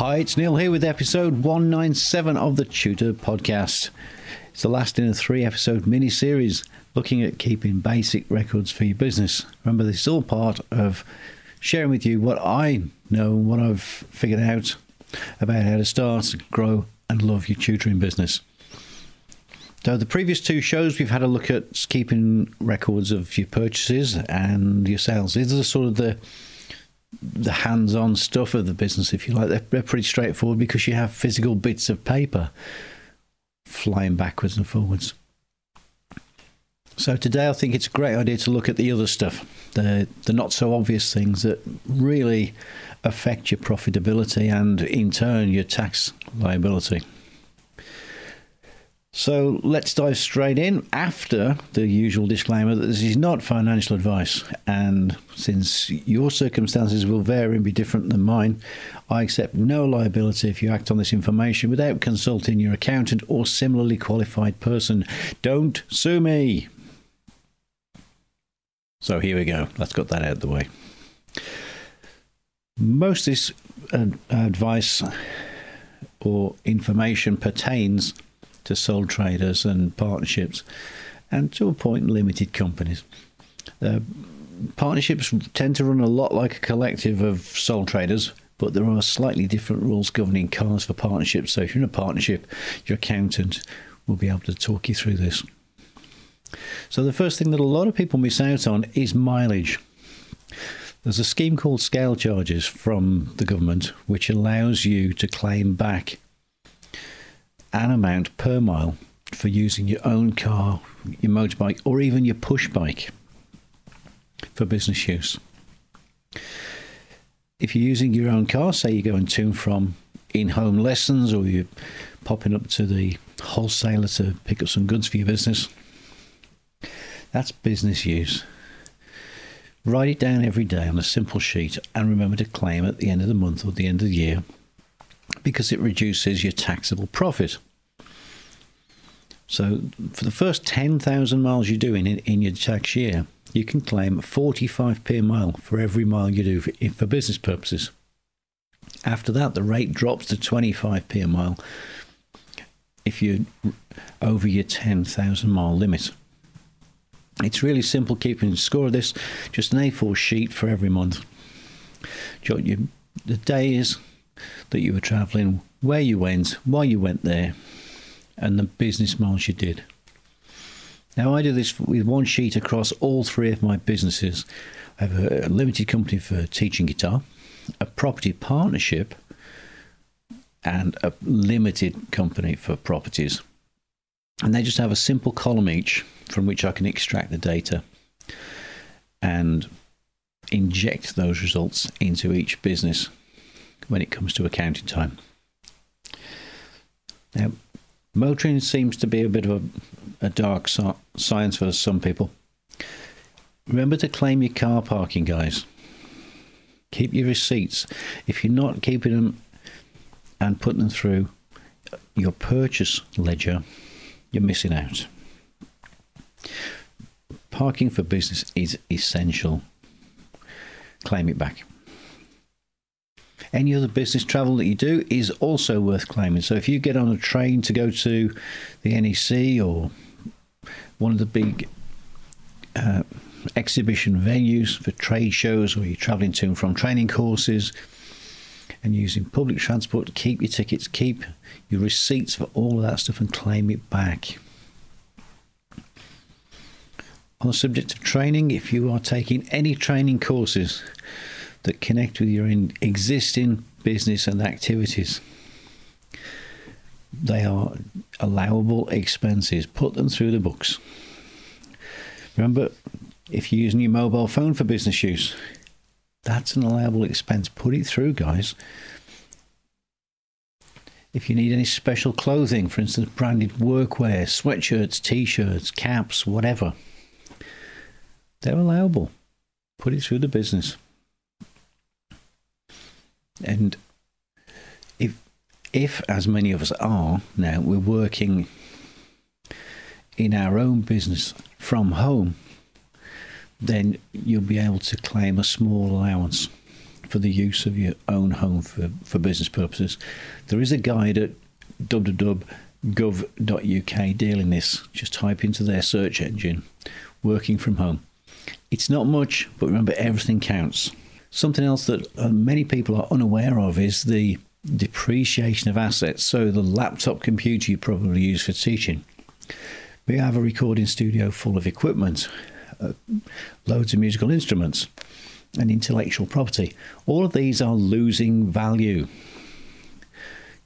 Hi, it's Neil here with episode 197 of the Tutor Podcast. It's the last in a three episode mini series looking at keeping basic records for your business. Remember, this is all part of sharing with you what I know, what I've figured out about how to start, grow, and love your tutoring business. So, the previous two shows, we've had a look at keeping records of your purchases and your sales. These are sort of the the hands-on stuff of the business, if you like. They're, they're pretty straightforward because you have physical bits of paper flying backwards and forwards. So today, I think it's a great idea to look at the other stuff, the the not so obvious things that really affect your profitability and, in turn, your tax liability. So let's dive straight in after the usual disclaimer that this is not financial advice. And since your circumstances will vary and be different than mine, I accept no liability if you act on this information without consulting your accountant or similarly qualified person. Don't sue me. So here we go. Let's get that out of the way. Most of this uh, advice or information pertains to sole traders and partnerships, and to a point, limited companies. Uh, partnerships tend to run a lot like a collective of sole traders, but there are slightly different rules governing cars for partnerships. So if you're in a partnership, your accountant will be able to talk you through this. So the first thing that a lot of people miss out on is mileage. There's a scheme called scale charges from the government which allows you to claim back an amount per mile for using your own car, your motorbike, or even your push bike for business use. If you're using your own car, say you're going to and from in home lessons or you're popping up to the wholesaler to pick up some goods for your business, that's business use. Write it down every day on a simple sheet and remember to claim at the end of the month or the end of the year because it reduces your taxable profit. So, for the first 10,000 miles you do in, in your tax year, you can claim 45p a mile for every mile you do for, for business purposes. After that, the rate drops to 25p a mile if you're over your 10,000 mile limit. It's really simple keeping score of this, just an A4 sheet for every month. Jot your, the days that you were travelling, where you went, why you went there, and the business miles you did. Now, I do this with one sheet across all three of my businesses. I have a limited company for teaching guitar, a property partnership, and a limited company for properties. And they just have a simple column each from which I can extract the data and inject those results into each business when it comes to accounting time. Now, motoring seems to be a bit of a, a dark so- science for some people. Remember to claim your car parking, guys. Keep your receipts. If you're not keeping them and putting them through your purchase ledger, you're missing out. Parking for business is essential. Claim it back. Any other business travel that you do is also worth claiming. So if you get on a train to go to the NEC or one of the big uh, exhibition venues for trade shows, or you're traveling to and from training courses, and using public transport, to keep your tickets, keep your receipts for all of that stuff, and claim it back. On the subject of training, if you are taking any training courses, that connect with your existing business and activities. They are allowable expenses. Put them through the books. Remember, if you're using your mobile phone for business use, that's an allowable expense. Put it through, guys. If you need any special clothing, for instance, branded workwear, sweatshirts, t shirts, caps, whatever, they're allowable. Put it through the business. And if, if as many of us are now, we're working in our own business from home, then you'll be able to claim a small allowance for the use of your own home for, for business purposes. There is a guide at www.gov.uk dealing this. Just type into their search engine working from home. It's not much, but remember everything counts. Something else that uh, many people are unaware of is the depreciation of assets. So, the laptop computer you probably use for teaching. We have a recording studio full of equipment, uh, loads of musical instruments, and intellectual property. All of these are losing value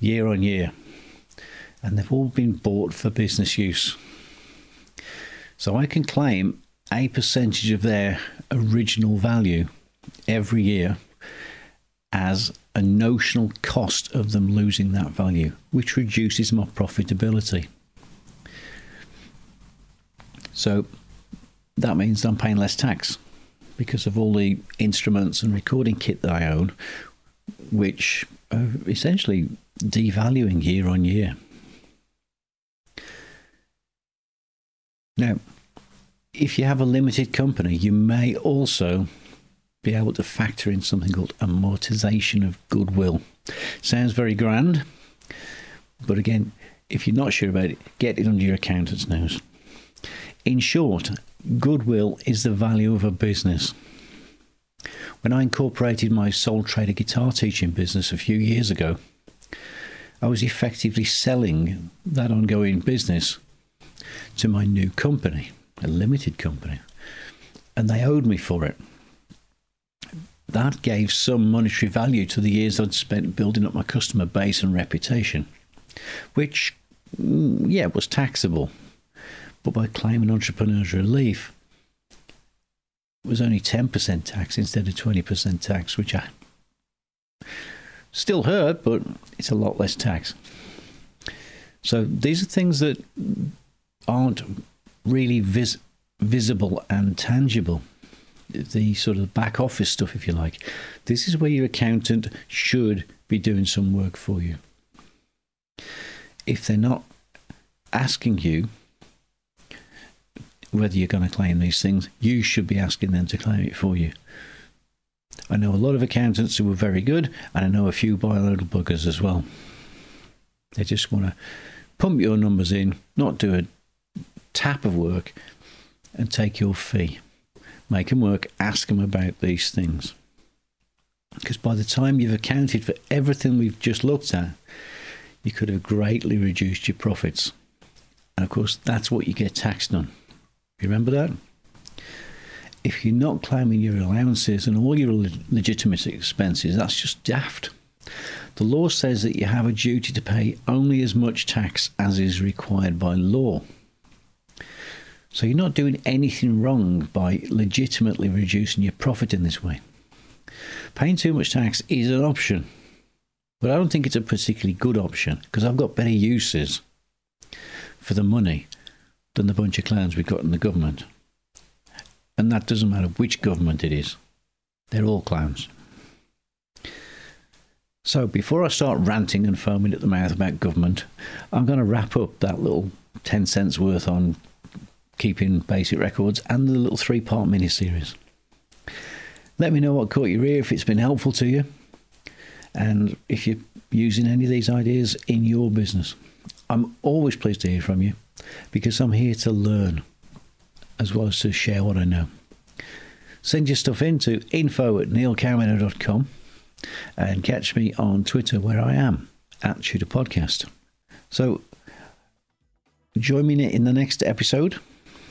year on year, and they've all been bought for business use. So I can claim a percentage of their original value every year as a notional cost of them losing that value, which reduces my profitability. So that means I'm paying less tax because of all the instruments and recording kit that I own, which are essentially devaluing year on year. Now, if you have a limited company, you may also be able to factor in something called amortization of goodwill. Sounds very grand, but again, if you're not sure about it, get it under your accountant's nose. In short, goodwill is the value of a business. When I incorporated my sole trader guitar teaching business a few years ago, I was effectively selling that ongoing business to my new company, a limited company, and they owed me for it. That gave some monetary value to the years I'd spent building up my customer base and reputation, which, mm, yeah, was taxable. But by claiming entrepreneur's relief, it was only 10% tax instead of 20% tax, which I still hurt, but it's a lot less tax. So these are things that aren't really vis- visible and tangible. The sort of back office stuff, if you like. This is where your accountant should be doing some work for you. If they're not asking you whether you're going to claim these things, you should be asking them to claim it for you. I know a lot of accountants who are very good, and I know a few little buggers as well. They just want to pump your numbers in, not do a tap of work, and take your fee. Make them work, ask them about these things. Because by the time you've accounted for everything we've just looked at, you could have greatly reduced your profits. And of course, that's what you get taxed on. You remember that? If you're not claiming your allowances and all your legitimate expenses, that's just daft. The law says that you have a duty to pay only as much tax as is required by law. So you're not doing anything wrong by legitimately reducing your profit in this way. Paying too much tax is an option, but I don't think it's a particularly good option because I've got better uses for the money than the bunch of clowns we've got in the government. And that doesn't matter which government it is, they're all clowns. So before I start ranting and foaming at the mouth about government, I'm going to wrap up that little 10 cents worth on keeping basic records and the little three part mini series. Let me know what caught your ear if it's been helpful to you and if you're using any of these ideas in your business. I'm always pleased to hear from you because I'm here to learn as well as to share what I know. Send your stuff in to info at neilcowmeadow.com and catch me on Twitter where I am at Tutor Podcast. So join me in the next episode